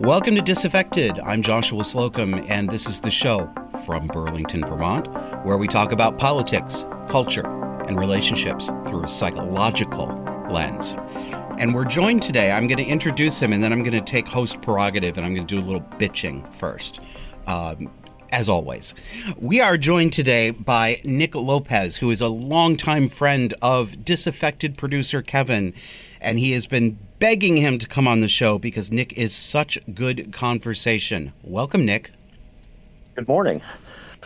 Welcome to Disaffected. I'm Joshua Slocum, and this is the show from Burlington, Vermont, where we talk about politics, culture, and relationships through a psychological lens. And we're joined today. I'm going to introduce him, and then I'm going to take host prerogative, and I'm going to do a little bitching first. Um, as always. We are joined today by Nick Lopez, who is a longtime friend of disaffected producer Kevin, and he has been begging him to come on the show because Nick is such good conversation. Welcome, Nick. Good morning.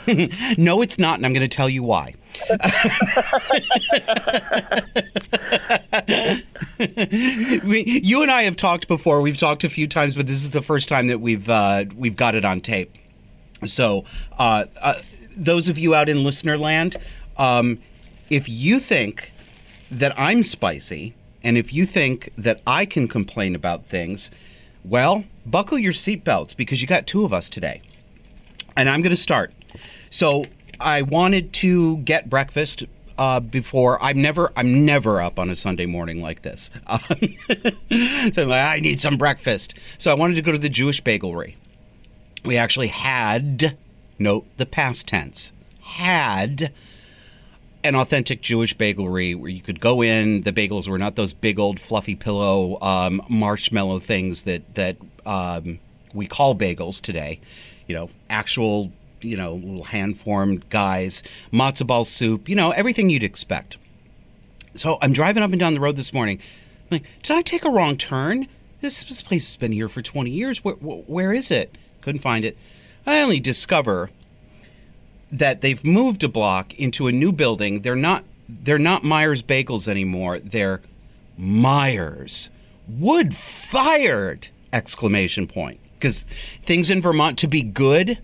no, it's not, and I'm going to tell you why. we, you and I have talked before. We've talked a few times, but this is the first time that we've uh, we've got it on tape. So, uh, uh, those of you out in listener land, um, if you think that I'm spicy, and if you think that I can complain about things, well, buckle your seatbelts because you got two of us today. And I'm going to start. So, I wanted to get breakfast uh, before. I'm never I'm never up on a Sunday morning like this. Um, so I need some breakfast. So I wanted to go to the Jewish bagelry we actually had, note the past tense, had an authentic Jewish bagelry where you could go in. The bagels were not those big old fluffy pillow um, marshmallow things that that um, we call bagels today. You know, actual you know little hand formed guys, matzo ball soup. You know everything you'd expect. So I'm driving up and down the road this morning. I'm like, did I take a wrong turn? This, this place has been here for 20 years. where, where is it? Couldn't find it. I only discover that they've moved a block into a new building. They're not they're not Myers Bagels anymore. They're Myers wood fired exclamation point because things in Vermont to be good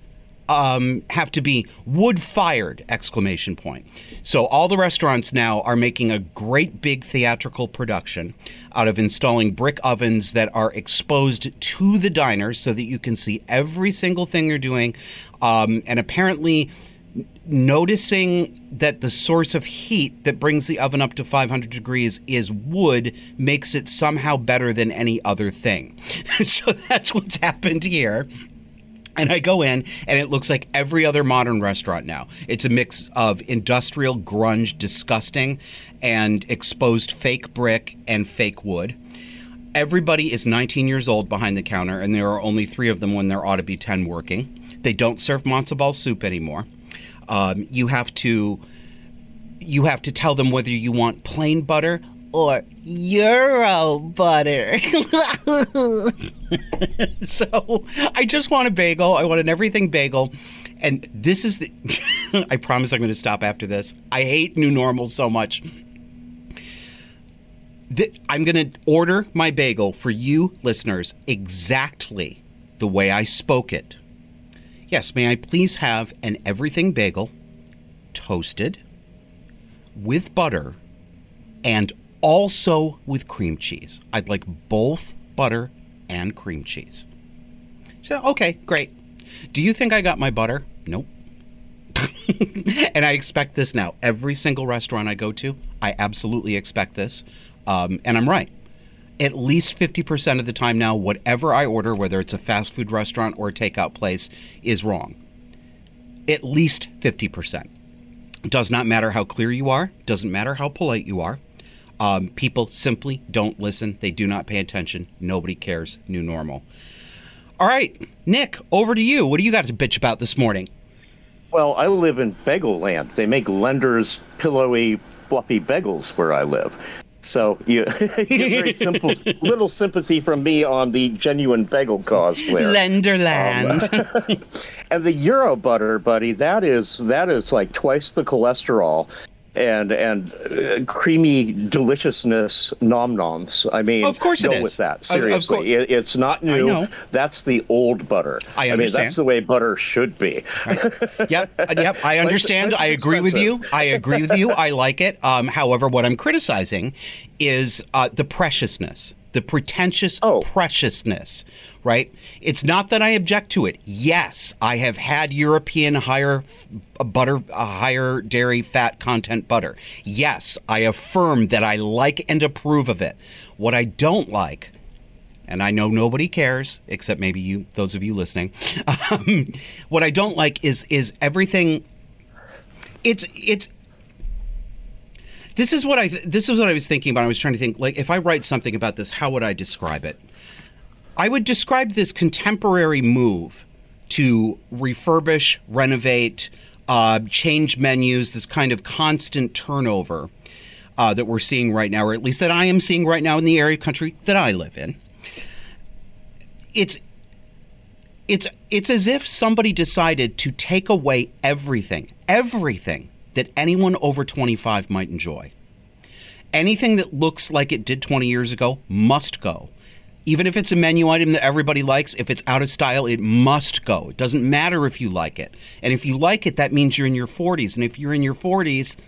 um, have to be wood fired exclamation point so all the restaurants now are making a great big theatrical production out of installing brick ovens that are exposed to the diners so that you can see every single thing they're doing um, and apparently noticing that the source of heat that brings the oven up to 500 degrees is wood makes it somehow better than any other thing. so that's what's happened here. And I go in, and it looks like every other modern restaurant now. It's a mix of industrial, grunge, disgusting, and exposed fake brick and fake wood. Everybody is 19 years old behind the counter, and there are only three of them when there ought to be 10 working. They don't serve matzo ball soup anymore. Um, you have to you have to tell them whether you want plain butter, or Euro butter. so I just want a bagel. I want an everything bagel. And this is the. I promise I'm going to stop after this. I hate new normal so much. I'm going to order my bagel for you listeners exactly the way I spoke it. Yes, may I please have an everything bagel, toasted, with butter, and also with cream cheese. I'd like both butter and cream cheese. So, okay, great. Do you think I got my butter? Nope. and I expect this now. Every single restaurant I go to, I absolutely expect this. Um, and I'm right. At least 50% of the time now, whatever I order, whether it's a fast food restaurant or a takeout place, is wrong. At least 50%. It does not matter how clear you are, doesn't matter how polite you are. Um, people simply don't listen. They do not pay attention. Nobody cares. New normal. All right, Nick, over to you. What do you got to bitch about this morning? Well, I live in bagel land. They make Lender's pillowy, fluffy bagels where I live. So you, you get very simple, little sympathy from me on the genuine bagel cause there. Lenderland. Um, and the Euro butter, buddy, that is that is like twice the cholesterol and and uh, creamy deliciousness nom noms. I mean, of course go it is. with that. Seriously, it, it's not new. That's the old butter. I understand. I mean, that's the way butter should be. Right. Yep, uh, yep. I understand. I agree with you. I agree with you. I like it. Um, however, what I'm criticizing is uh, the preciousness the pretentious oh. preciousness, right? It's not that I object to it. Yes, I have had European higher butter, uh, higher dairy fat content butter. Yes, I affirm that I like and approve of it. What I don't like and I know nobody cares except maybe you, those of you listening. Um, what I don't like is is everything. It's it's. This is what I this is what I was thinking about. I was trying to think like if I write something about this, how would I describe it? I would describe this contemporary move to refurbish, renovate, uh, change menus, this kind of constant turnover uh, that we're seeing right now, or at least that I am seeing right now in the area of country that I live in. It's it's it's as if somebody decided to take away everything, everything that anyone over 25 might enjoy. Anything that looks like it did 20 years ago must go even if it's a menu item that everybody likes, if it's out of style, it must go. It doesn't matter if you like it. And if you like it, that means you're in your 40s. And if you're in your 40s,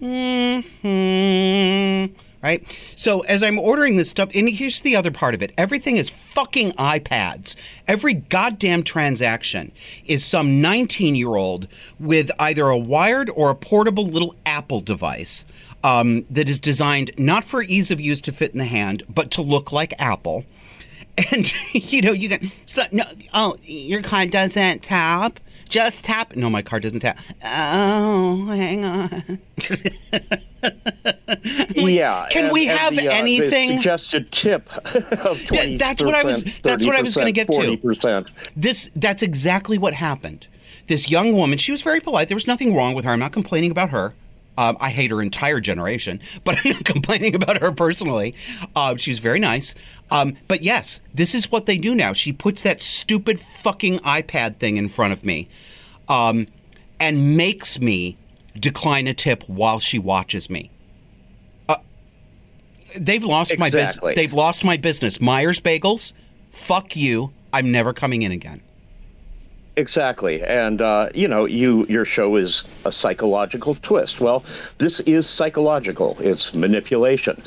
mm-hmm, right? So as I'm ordering this stuff, and here's the other part of it everything is fucking iPads. Every goddamn transaction is some 19 year old with either a wired or a portable little Apple device. Um, that is designed not for ease of use to fit in the hand, but to look like Apple and you know you can not, no oh your card doesn't tap just tap no my card doesn't tap oh hang on yeah can and, we have the, uh, anything the suggested tip of 20 that's what i was that's what i was going to get 40%. to this that's exactly what happened this young woman she was very polite there was nothing wrong with her i'm not complaining about her um, I hate her entire generation, but I'm not complaining about her personally. Uh, she's very nice. Um, but yes, this is what they do now. She puts that stupid fucking iPad thing in front of me um, and makes me decline a tip while she watches me. They've lost exactly. my business. They've lost my business. Myers Bagels, fuck you. I'm never coming in again. Exactly, and uh, you know, you your show is a psychological twist. Well, this is psychological. It's manipulation.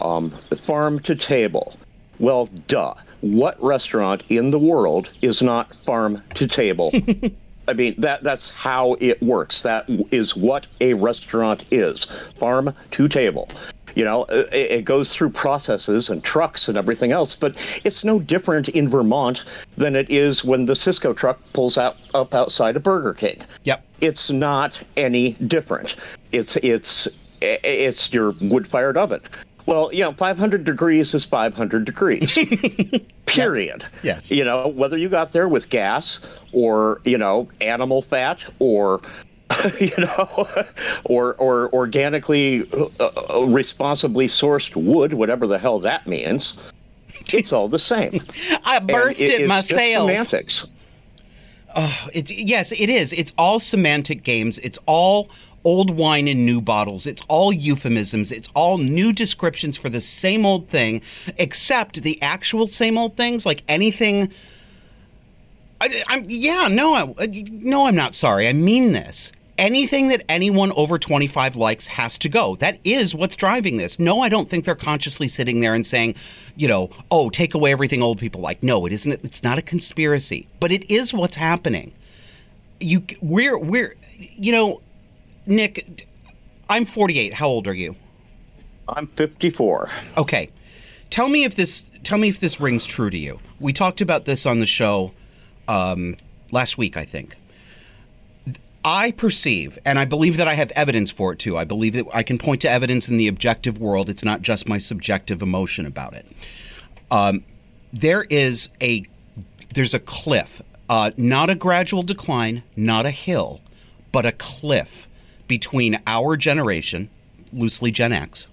Um, farm to table. Well, duh. What restaurant in the world is not farm to table? I mean, that that's how it works. That is what a restaurant is. Farm to table. You know, it, it, goes through processes and trucks and everything else, but it's no different in Vermont than it is when the Sysco truck pulls out up outside of Burger King. Yep. It's not any different. It's it's it's your wood-fired oven. Well, you know, 500 degrees is 500 degrees. Period. Yes. You know, whether you got there with gas or, you know, animal fat or you know, or or organically, uh, uh, responsibly sourced wood, whatever the hell that means. It's all the same. I birthed it, it myself. semantics. Oh, it's yes, it is. It's all semantic games. It's all old wine in new bottles. It's all euphemisms. It's all new descriptions for the same old thing, except the actual same old things, like anything. I, am yeah, no, I, no, I'm not sorry. I mean this anything that anyone over 25 likes has to go. That is what's driving this. No, I don't think they're consciously sitting there and saying, you know, oh, take away everything old people like. No, it isn't. It's not a conspiracy, but it is what's happening. You, we're, we're, you know, Nick, I'm 48. How old are you? I'm 54. Okay. Tell me if this, tell me if this rings true to you. We talked about this on the show um, last week, I think. I perceive, and I believe that I have evidence for it too. I believe that I can point to evidence in the objective world. It's not just my subjective emotion about it. Um, there is a there's a cliff, uh, not a gradual decline, not a hill, but a cliff between our generation, loosely Gen X,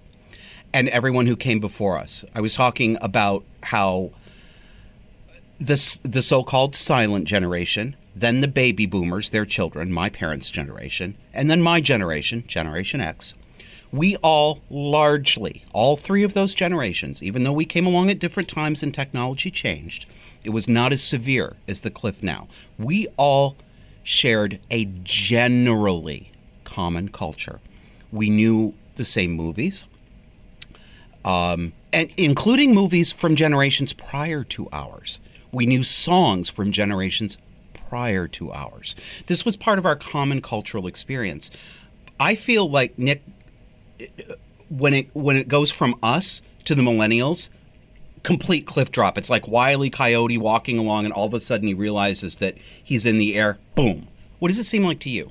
and everyone who came before us. I was talking about how this the so-called silent generation then the baby boomers, their children, my parents' generation, and then my generation, Generation X. We all largely, all three of those generations, even though we came along at different times and technology changed, it was not as severe as the cliff now. We all shared a generally common culture. We knew the same movies, um, and including movies from generations prior to ours. We knew songs from generations prior to ours. This was part of our common cultural experience. I feel like Nick when it when it goes from us to the millennials, complete cliff drop. It's like Wiley Coyote walking along, and all of a sudden he realizes that he's in the air. Boom. What does it seem like to you?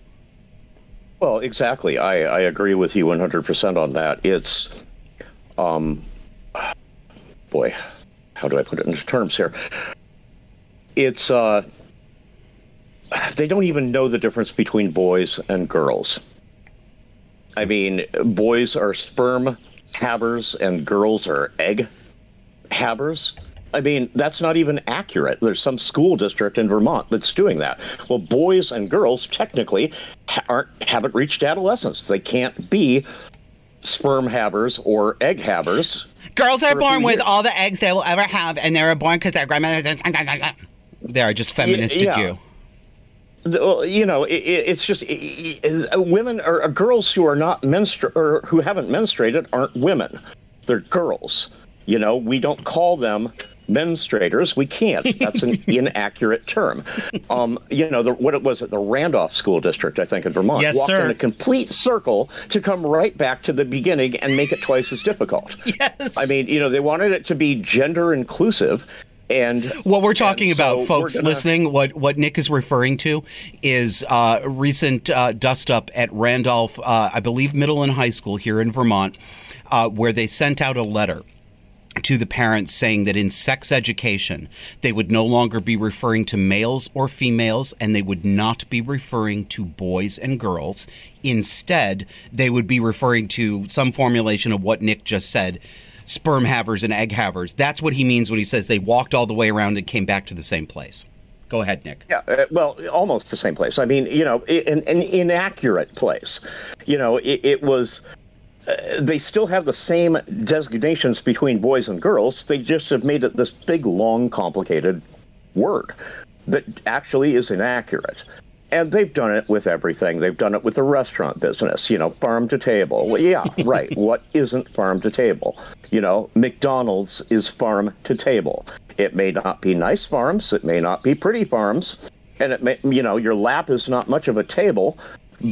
Well, exactly. I, I agree with you 100% on that. It's, um, boy, how do I put it into terms here? It's, uh, they don't even know the difference between boys and girls. I mean, boys are sperm havers and girls are egg havers. I mean, that's not even accurate. There's some school district in Vermont that's doing that. Well, boys and girls technically aren't haven't reached adolescence. They can't be sperm havers or egg havers. Girls are born with all the eggs they will ever have, and they're born because their grandmother. They're just feministed yeah. you you know, it, it's just it, women or uh, girls who are not menstru- or who haven't menstruated aren't women; they're girls. You know, we don't call them menstruators. We can't. That's an inaccurate term. Um, you know, the, what it was at the Randolph School District, I think, in Vermont, yes, walked sir. in a complete circle to come right back to the beginning and make it twice as difficult. Yes. I mean, you know, they wanted it to be gender inclusive. And what we're talking about, so folks gonna... listening, what what Nick is referring to is uh, recent uh, dust up at Randolph, uh, I believe, middle and high school here in Vermont, uh, where they sent out a letter to the parents saying that in sex education, they would no longer be referring to males or females and they would not be referring to boys and girls. Instead, they would be referring to some formulation of what Nick just said sperm havers and egg havers. That's what he means when he says they walked all the way around and came back to the same place. Go ahead, Nick. Yeah, uh, well, almost the same place. I mean, you know, an, an inaccurate place. You know, it, it was uh, they still have the same designations between boys and girls. They just have made it this big, long, complicated word that actually is inaccurate. And they've done it with everything. They've done it with the restaurant business, you know, farm to table. Well, yeah, right. what isn't farm to table? You know, McDonald's is farm to table. It may not be nice farms, it may not be pretty farms, and it may, you know, your lap is not much of a table,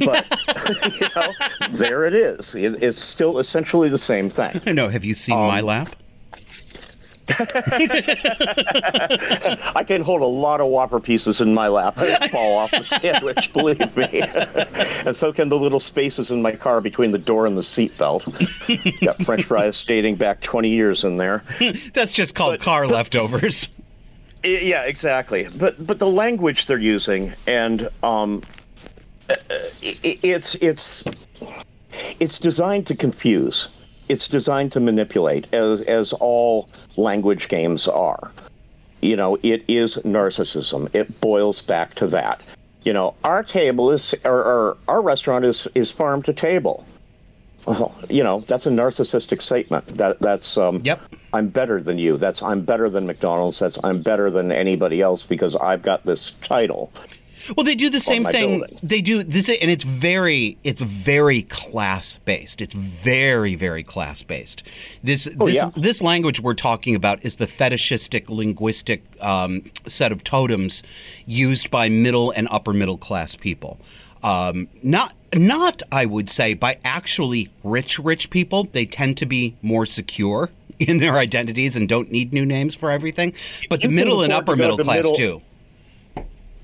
but you know, there it is. It, it's still essentially the same thing. I know. Have you seen um, my lap? I can hold a lot of Whopper pieces in my lap and fall off the sandwich, believe me. and so can the little spaces in my car between the door and the seatbelt. Got French fries dating back 20 years in there. That's just called but, car but, leftovers. Yeah, exactly. But but the language they're using and um, it's it's it's designed to confuse. It's designed to manipulate, as as all language games are. You know, it is narcissism. It boils back to that. You know, our table is or, or our restaurant is is farm to table. Well, you know, that's a narcissistic statement. That that's um, yep. I'm better than you. That's I'm better than McDonald's. That's I'm better than anybody else because I've got this title. Well, they do the same thing. Building. They do this, and it's very, it's very class based. It's very, very class based. This, oh, this, yeah. this language we're talking about is the fetishistic linguistic um, set of totems used by middle and upper middle class people. Um, not, not, I would say, by actually rich, rich people. They tend to be more secure in their identities and don't need new names for everything. But you the middle and upper middle class middle, too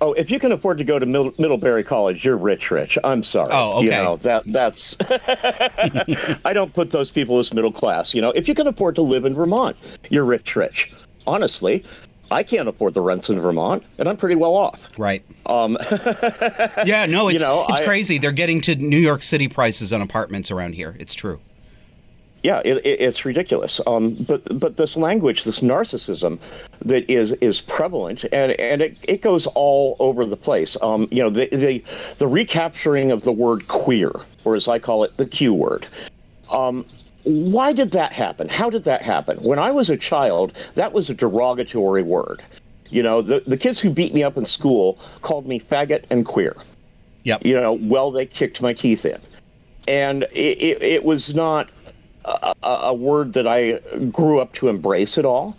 Oh, if you can afford to go to Middlebury College, you're rich, rich. I'm sorry. Oh, okay. You know that that's. I don't put those people as middle class. You know, if you can afford to live in Vermont, you're rich, rich. Honestly, I can't afford the rents in Vermont, and I'm pretty well off. Right. Um, yeah. No, it's you know, it's I, crazy. They're getting to New York City prices on apartments around here. It's true yeah, it, it, it's ridiculous. Um, but but this language, this narcissism, that is is prevalent, and and it, it goes all over the place. Um, you know, the, the the recapturing of the word queer, or as I call it, the Q word. Um, why did that happen? How did that happen? When I was a child, that was a derogatory word. You know, the the kids who beat me up in school called me faggot and queer. Yep. You know, well, they kicked my teeth in, and it, it, it was not a, a, word that I grew up to embrace at all.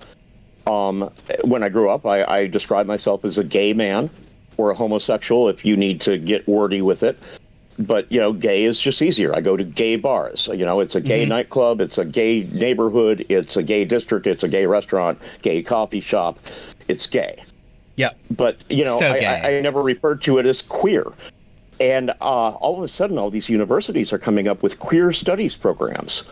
Um, when I grew up, I, I described myself as a gay man or a homosexual, if you need to get wordy with it. but you know, gay is just easier. I go to gay bars. You know, it's a gay Mhm. nightclub, it's a gay neighborhood, it's a gay district, it's a gay restaurant, gay coffee shop. It's gay. Yeah. But you know, So I. I, I never referred to it as queer. And uh, all of a sudden, all these universities are coming up with queer studies programs.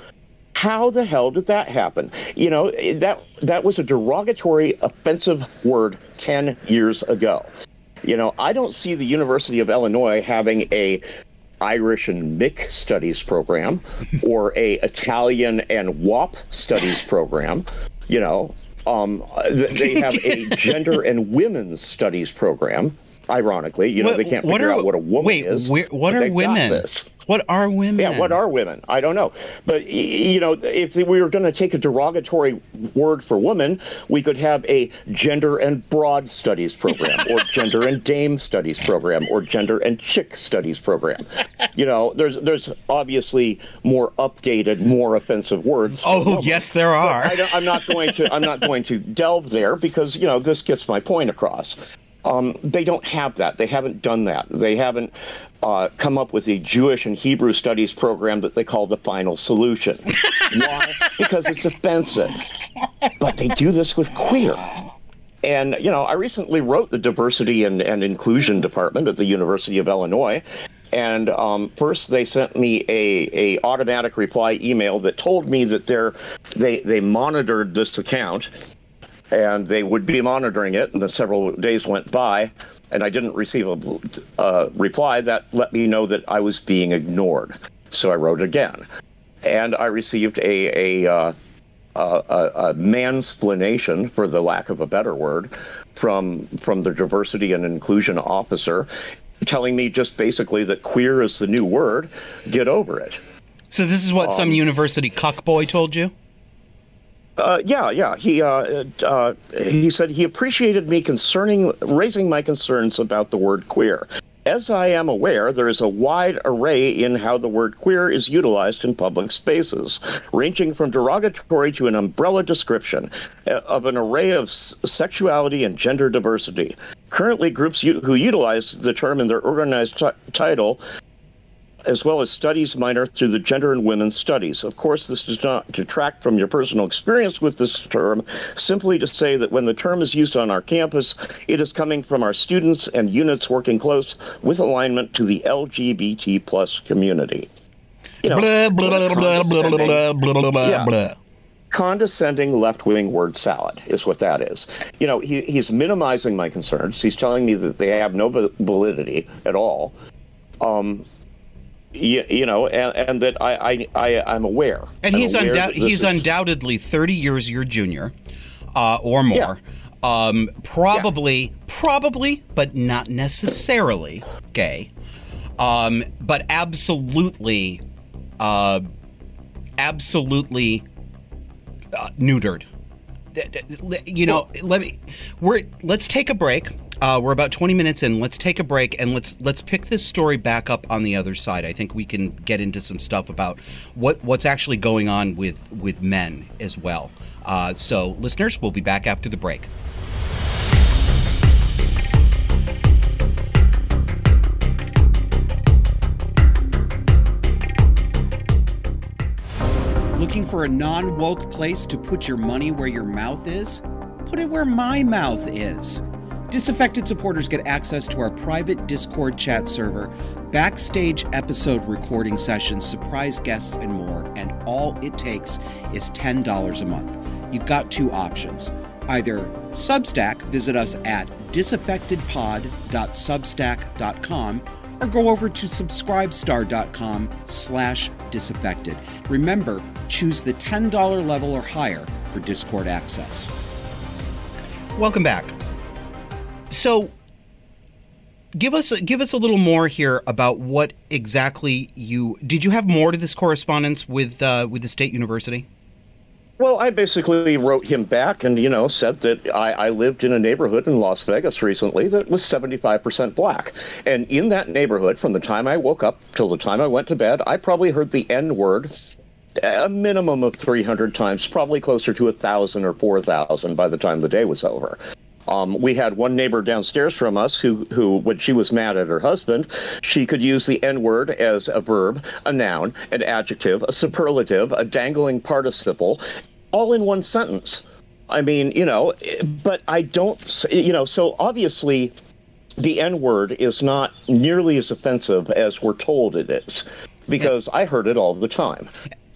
How the hell did that happen? You know, that that was a derogatory, offensive word ten years ago. You know, I don't see the University of Illinois having a Irish and Mick studies program or a Italian and wop studies program. You know, um, they have a gender and women's studies program. Ironically, you know, What- they can't figure are- out what a woman wait, is. where- what are women? What are women? Yeah, what are women? I don't know. But, you know, if we were going to take a derogatory word for woman, we could have a gender and broad studies program, or gender and dame studies program, or gender and chick studies program. You know, there's there's obviously more updated, more offensive words. Oh, yes, there are. I I'm not going to I'm not going to delve there because you know this gets my point across. Um, they don't have that. They haven't done that. They haven't uh, come up with a Jewish and Hebrew studies program that they call the final solution. Why? Because it's offensive. But they do this with queer. And you know, I recently wrote the diversity and, and inclusion department at the University of Illinois. And um, first, they sent me a, a automatic reply email that told me that they're, they they monitored this account, and they would be monitoring it. And then several days went by, and I didn't receive a uh, reply that let me know that I was being ignored. So I wrote again, and I received a a uh, uh, a, a mansplanation, for the lack of a better word, from from the diversity and inclusion officer, telling me just basically that queer is the new word. Get over it. So this is what Um, some university cuckboy told you? Uh, yeah, yeah. He uh, uh, he said he appreciated me concerning raising my concerns about the word queer. As I am aware, there is a wide array in how the word queer is utilized in public spaces, ranging from derogatory to an umbrella description uh, of an array of sexuality and gender diversity. Currently, groups who utilize the term in their organized ti- title as well as studies minor through the gender and women's studies. Of course, this does not detract from your personal experience with this term, simply to say that when the term is used on our campus, it is coming from our students and units working close with alignment to the LGBT plus community. You know, blah, blah, blah, condescending left-wing word salad is what that is. You know, he, he's minimizing my concerns. He's telling me that they have no validity at all. Um, you, you know, and, and that I, I, I, I'm aware. And I'm he's aware this he's is- undoubtedly 30 years your junior uh, or more. Yeah. Um, probably, probably, but not necessarily gay. Um, but absolutely, uh, absolutely uh, neutered. You know, let me. We're let's take a break. Uh, we're about 20 minutes in. Let's take a break and let's let's pick this story back up on the other side. I think we can get into some stuff about what what's actually going on with with men as well. Uh, so, listeners, we'll be back after the break. Looking for a non woke place to put your money where your mouth is? Put it where my mouth is. Disaffected supporters get access to our private Discord chat server, backstage episode recording sessions, surprise guests, and more. And all it takes is $10 a month. You've got two options. Either Substack, visit us at disaffectedpod.substack.com or go over to subscribestar.com slash disaffected. Remember, choose the $10 level or higher for Discord access. Welcome back. So give us give us a little more here about what exactly you did you have more to this correspondence with uh, with the state university? Well, I basically wrote him back and, you know, said that I, I lived in a neighborhood in Las Vegas recently that was 75% black. And in that neighborhood, from the time I woke up till the time I went to bed, I probably heard the N word a minimum of 300 times, probably closer to a 1,000 or 4,000 by the time the day was over. Um, we had one neighbor downstairs from us who, who, when she was mad at her husband, she could use the N word as a verb, a noun, an adjective, a superlative, a dangling participle, all in one sentence. I mean, you know, but I don't, you know, so obviously the N word is not nearly as offensive as we're told it is because I heard it all the time.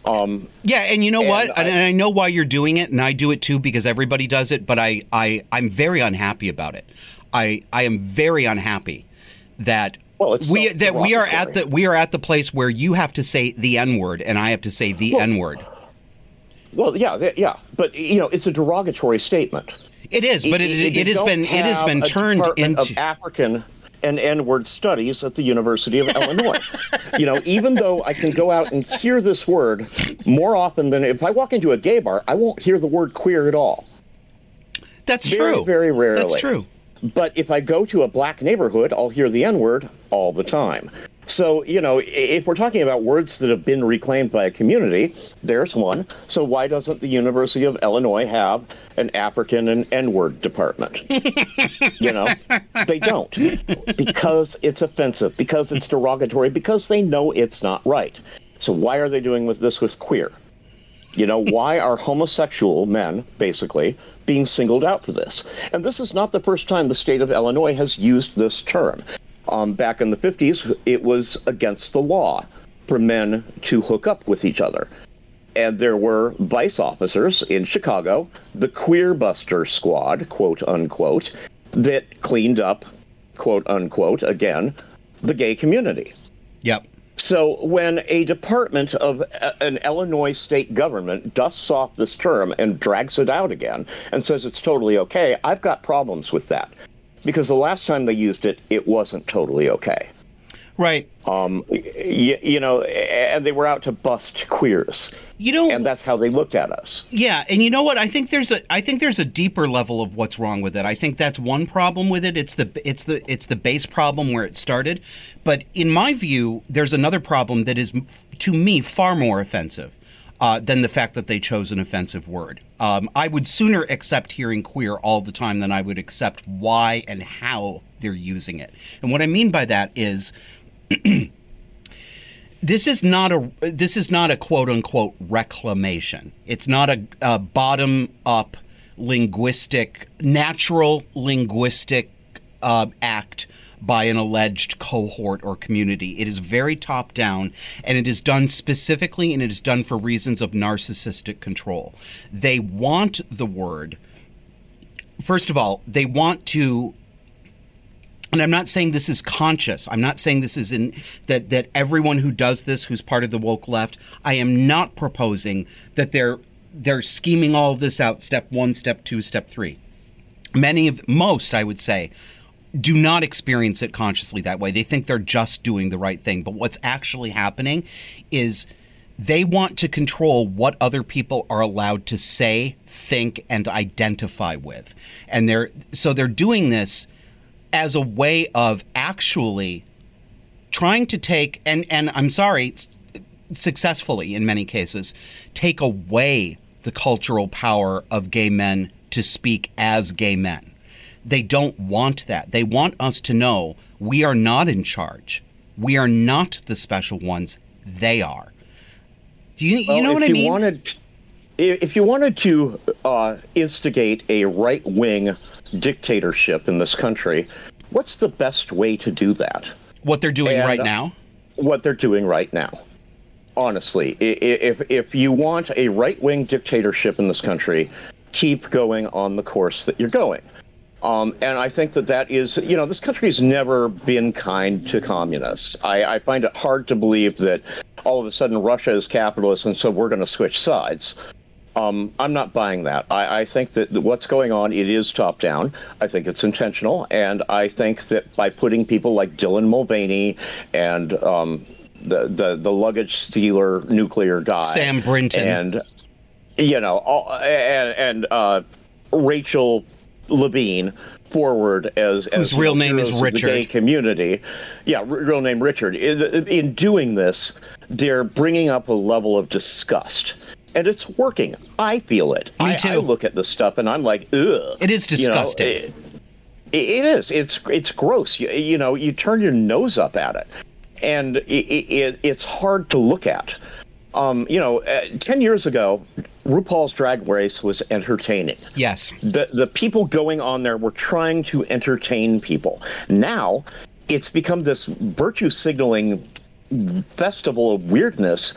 Um, yeah, and you know and what? I- and I know why you're doing it, and I do it too because everybody does it. But I, I, I'm very unhappy about it. I, I am very unhappy that Well, we that we are at the we are at the place where you have to say the N word and I have to say the N word. well, yeah, yeah, but you know, it's a derogatory statement. It is, but it, it, they it has been it has been turned into of African and N-word studies at the University of Illinois. You know, even though I can go out and hear this word more often than if I walk into a gay bar, I won't hear the word queer at all. that's very, true. very rarely. That's true. But if I go to a black neighborhood, I'll hear the N word all the time. So, you know, if we're talking about words that have been reclaimed by a community, there's one. So, why doesn't the University of Illinois have an African and N word department? you know, they don't. Because it's offensive, because it's derogatory, because they know it's not right. So, why are they doing with this with queer? You know, why are homosexual men, basically, being singled out for this? And this is not the first time the state of Illinois has used this term. Um, back in the 50s, it was against the law for men to hook up with each other. And there were vice officers in Chicago, the Queer Buster Squad, quote unquote, that cleaned up, quote unquote, again, the gay community. Yep. So when a department of an Illinois state government dusts off this term and drags it out again and says it's totally okay, I've got problems with that. Because the last time they used it, it wasn't totally okay. Right. Um, y- you know, and they were out to bust queers, You know, and that's how they looked at us. Yeah, and you know what? I think there's a I think there's a deeper level of what's wrong with it. I think that's one problem with it. It's the it's the it's the base problem where it started. But in my view, there's another problem that is to me far more offensive. Uh, than the fact that they chose an offensive word. Um, I would sooner accept hearing queer all the time than I would accept why and how they're using it. And what I mean by that is this is not a this is not a quote unquote reclamation. It's not a, a bottom up linguistic natural linguistic uh, act by an alleged cohort or community. It is very top down, and it is done specifically, and it is done for reasons of narcissistic control. They want the word. First of all, they want to and I'm not saying this is conscious. I'm not saying this is in that that everyone who does this who's part of the woke left, I am not proposing that they're they're scheming all of this out step 1, step 2, step 3. Many of most, I would say, do not experience it consciously that way. They think they're just doing the right thing, but what's actually happening is they want to control what other people are allowed to say, think and identify with. And they're so they're doing this as a way of actually trying to take and and I'm sorry successfully in many cases take away the cultural power of gay men to speak as gay men. They don't want that. They want us to know we are not in charge. We are not the special ones. They are. Do you, you know what I you mean? Wanted, if you wanted to uh, instigate a right wing dictatorship in this country, what's the best way to do that? what they're doing and, right uh, now? What they're doing right now. Honestly, if if you want a right wing dictatorship in this country, keep going on the course that you're going. Um, and I think that that is, you know, this country has never been kind to communists. I, I find it hard to believe that all of a sudden Russia is capitalist and so we're going to switch sides. Um, I'm not buying that. I, I think that what's going on, it is top down. I think it's intentional. And I think that by putting people like Dylan Mulvaney and um, the, the, the luggage stealer nuclear guy, Sam Brinton. and, you know, all, and, and uh, Rachel Levine forward as Whose as real name is the gay Richard. community. Yeah, r- real name Richard. In, in doing this, they're bringing up a level of disgust. And it's working. I feel it. Me I, too. I look at this stuff and I'm like, ugh. It is You know, disgusting. it- it is. It's it's gross. You, you know, you turn your nose up at it, and it, it, it's hard to look at. Um, you know, uh, ten years ago, RuPaul's Drag Race was entertaining. Yes. The the people going on there were trying to entertain people. Now, it's become this virtue signaling festival of weirdness,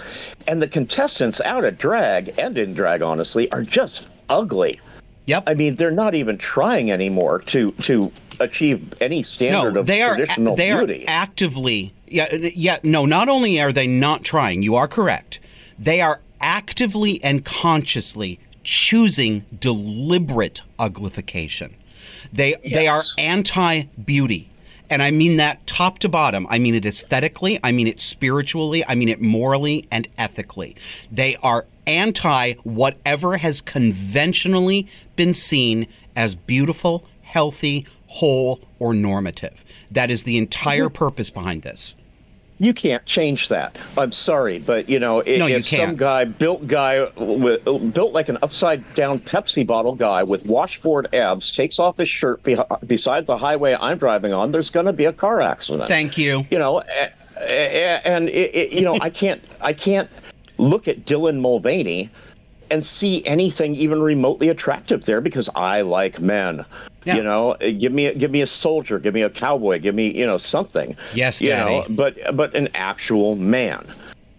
and the contestants out at drag and in drag, honestly, are just ugly. Yep. I mean, they're not even trying anymore to to achieve any standard no, of they are traditional they beauty. are actively yeah yeah no not only are they not trying you are correct they are actively and consciously choosing deliberate uglification they they are anti beauty and I mean that top to bottom. I mean it aesthetically, I mean it spiritually, I mean it morally and ethically. They are anti whatever has conventionally been seen as beautiful, healthy, whole, or normative. That is the entire mm-hmm. purpose behind this. You can't change that. I'm sorry, but you know, if, No, you if some guy built guy with built like an upside down Pepsi bottle guy with washboard abs takes off his shirt be, beside the highway I'm driving on, there's going to be a car accident. Thank you. you know, a- a- and it, it, you know, I can't, I can't look at Dylan Mulvaney and see anything even remotely attractive there because I like men. Yeah. You know, Uh, give me, a, give me a soldier, give me a cowboy, give me, you know, something. Yes, you know, but but an actual man.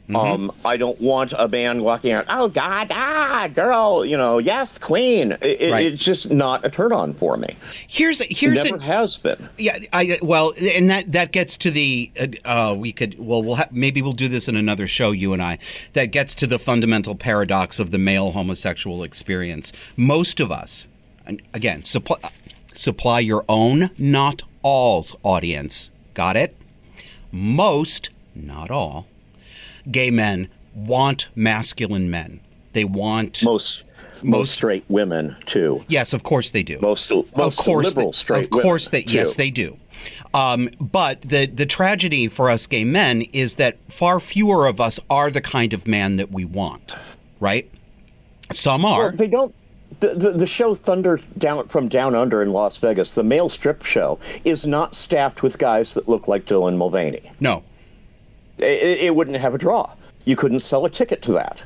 Mm-hmm. Um, I don't want a band walking out. Oh God, ah, girl, you know, yes, queen. It, it- Right. It's just not a turn on for me. Here's here's Never an, has been. Yeah, I well, and that that gets to the uh, uh, we could well we'll ha- maybe we'll do this in another show you and I. That gets to the fundamental paradox of the male homosexual experience. Most of us, and again, supply supply your own, not all's audience. Got it? Most, not all, gay men want masculine men. They want Most most, Most- straight women too. yes, of course they do. Most most of course, liberal they, straight of course, women, they yes, they do. Um, but the the tragedy for us gay men is that far fewer of us are the kind of man that we want. Right? Some are. Well, they don't. The, the, the show Thunder Down from Down Under in Las Vegas, the male strip show, is not staffed with guys that look like Dylan Mulvaney. no. It, it wouldn't have a draw. You couldn't sell a ticket to that.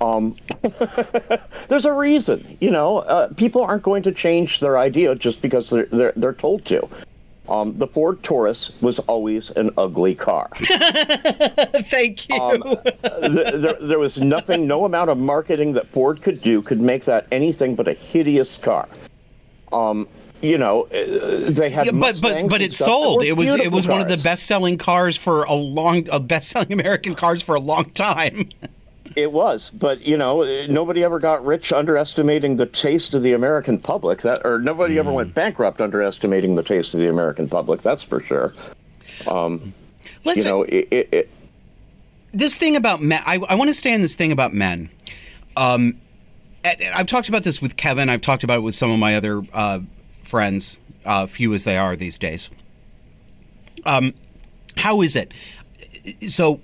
Um, there's a reason, you know. Uh, people aren't going to change their idea just because they're they're, they're told to. Um, the Ford Taurus was always an ugly car. Thank you. Um, th- there, there was nothing, no amount of marketing that Ford could do could make that anything but a hideous car. Um, you know, uh, they had Yeah, but but but it sold. It was it was one of the best selling cars for a long, uh, best selling American cars for a long time. It was, but you know, uh, nobody ever got rich underestimating the taste of the American public. That or nobody ever Hmm. went bankrupt underestimating the taste of the American public. That's for sure. Let's You know, it, it, it, this thing about men. I, I want to stay on this thing about men. Um, I've talked about this with Kevin. I've talked about it with some of my other uh, friends, uh, few as they are these days. Um, how is it? So,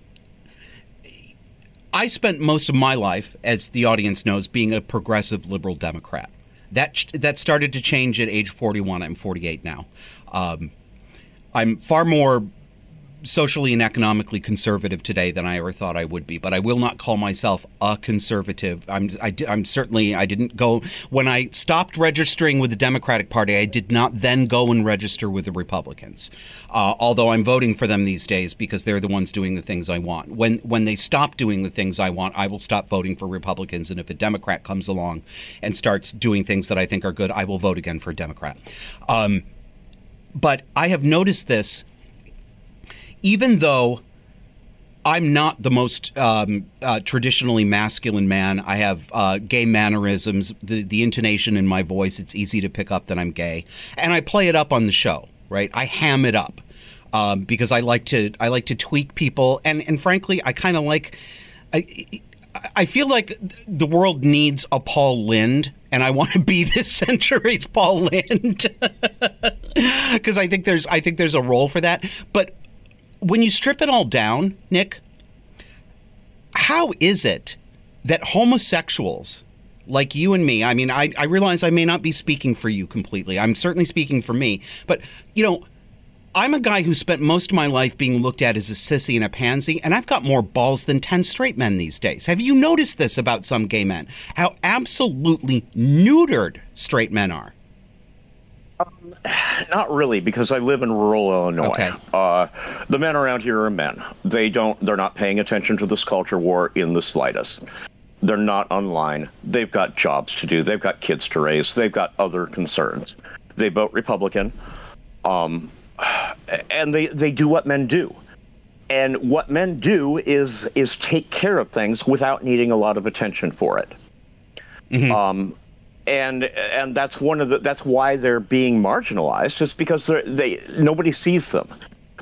I spent most of my life, as the audience knows, being a progressive liberal Democrat. That that started to change at age 41. I'm 48 now. Um, I'm far more socially and economically conservative today than I ever thought I would be. But I will not call myself a conservative. I'm I, am certainly I didn't go when I stopped registering with the Democratic Party. I did not then go and register with the Republicans. Uh, although I'm voting for them these days because they're the ones doing the things I want. When when they stop doing the things I want, I will stop voting for Republicans. And if a Democrat comes along and starts doing things that I think are good, I will vote again for a Democrat. Um, but I have noticed this even though I'm not the most um, uh, traditionally masculine man, I have uh, gay mannerisms, the, the intonation in my voice, it's easy to pick up that I'm gay. And I play it up on the show, right? I ham it up. Um, because I like to I like to tweak people and and frankly I kind of like I, I feel like the world needs a Paul Lynde, and I want to be this century's Paul Lynde because I think there's I think there's a role for that. But when you strip it all down, Nick, how is it that homosexuals like you and me, I mean, I, I realize I may not be speaking for you completely. I'm certainly speaking for me. But, you know, I'm a guy who spent most of my life being looked at as a sissy and a pansy, and I've got more balls than 10 straight men these days. Have you noticed this about some gay men? How absolutely neutered straight men are. Um, not really, because I live in rural Illinois. Okay. Uh, the men around here are men. They don't. They're not paying attention to this culture war in the slightest. They're not online. They've got jobs to do. They've got kids to raise. They've got other concerns. They vote Republican, um, and they they do what men do. And what men do is is take care of things without needing a lot of attention for it. Mm-hmm. Um, and and that's one of the that's why they're being marginalized is because they nobody sees them.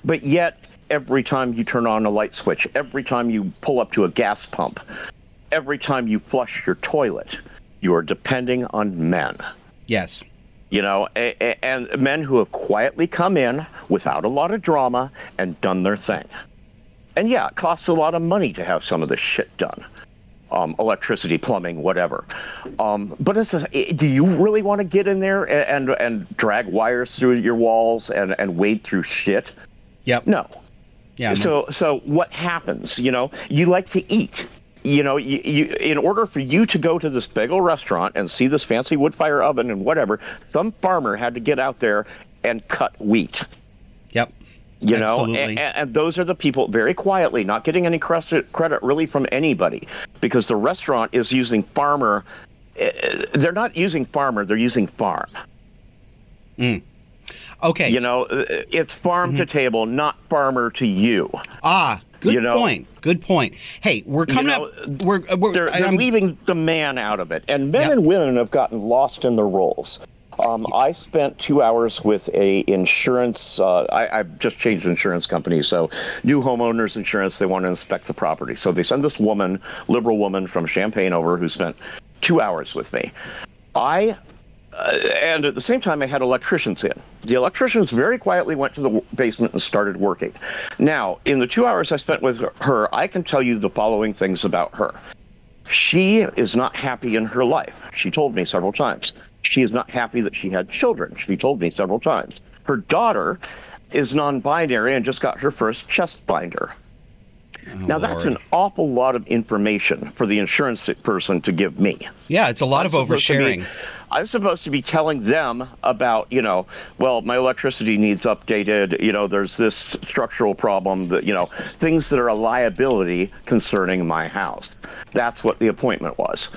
But yet every time you turn on a light switch every time you pull up to a gas pump every time you flush your toilet you are depending on men. Yes. you know a, a, and men who have quietly come in without a lot of drama and done their thing. And yeah it costs a lot of money to have some of this shit done um, electricity, plumbing, whatever. Um, but it's a, do you really want to get in there and, and, and drag wires through your walls and and wade through shit? Yep. No. Yeah. So so what happens? You know, you like to eat. You know, you, you in order for you to go to this bagel restaurant and see this fancy wood fire oven and whatever, some farmer had to get out there and cut wheat. You know and, and those are the people very quietly not getting any credit credit really from anybody because the restaurant is using farmer uh, they're not using farmer they're using farm Okay. you know uh, it's farm Mm-hmm. to table not farmer to you Ah, good you know- point. Good point. Hey, we're coming know, up. We're, we're they're, they're leaving the man out of it and men Yeah. and women have gotten lost in the roles um, I spent two hours with a insurance. Uh, I, I've just changed insurance company, so new homeowners insurance. They want to inspect the property, so they send this woman, liberal woman from Champaign, over who spent two hours with me. I uh, and at the same time, I had electricians in. The electricians very quietly went to the w- basement and started working. Now, in the two hours I spent with her, I can tell you the following things about her. She is not happy in her life. She told me several times. She is not happy that she had children. She told me several times. Her daughter is non binary and just got her first chest binder. Oh, now, that's Oh, Lord. an awful lot of information for the insurance person to give me. Yeah, it's a lot of I'm supposed to be- oversharing. I'm supposed to be telling them about, you know, well, my electricity needs updated. You know, there's this structural problem that, you know, things that are a liability concerning my house. That's what the appointment was.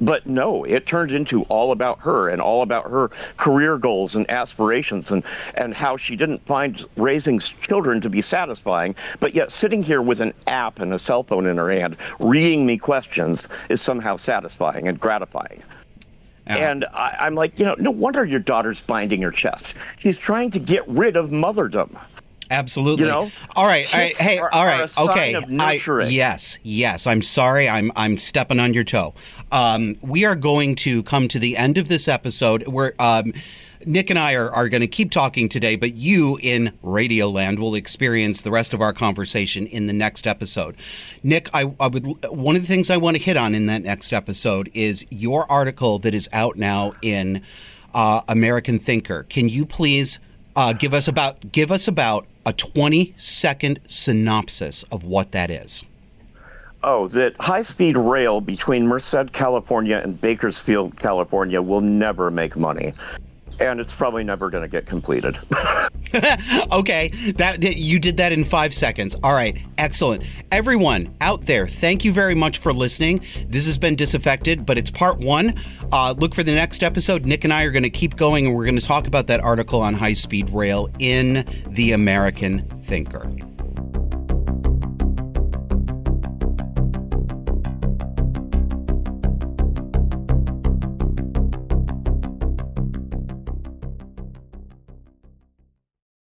But no, it turned into all about her and all about her career goals and aspirations and, and how she didn't find raising children to be satisfying, but yet sitting here with an app and a cell phone in her hand, reading me questions is somehow satisfying and gratifying. Yeah. And I, I'm like, you know, no wonder your daughter's binding her chest. She's trying to get rid of motherdom. Absolutely. You know, all right. all right, hey. are- all right. okay. I, yes. Yes. I'm sorry. I'm I'm stepping on your toe. Um, we are going to come to the end of this episode. Where um, Nick and I are, are going to keep talking today, but you in Radioland will experience the rest of our conversation in the next episode. Nick, I, I would one of the things I want to hit on in that next episode is your article that is out now in uh, American Thinker. Can you please? Uh, give us about give us about a 20 second synopsis of what that is. Oh, that high speed rail between Merced, California and Bakersfield, California will never make money. And it's probably never going to get completed. okay, that you did that in five seconds. All right, excellent. Everyone out there, thank you very much for listening. This has been disaffected, but it's part one. Uh, look for the next episode. Nick and I are going to keep going, and we're going to talk about that article on high speed rail in the American Thinker.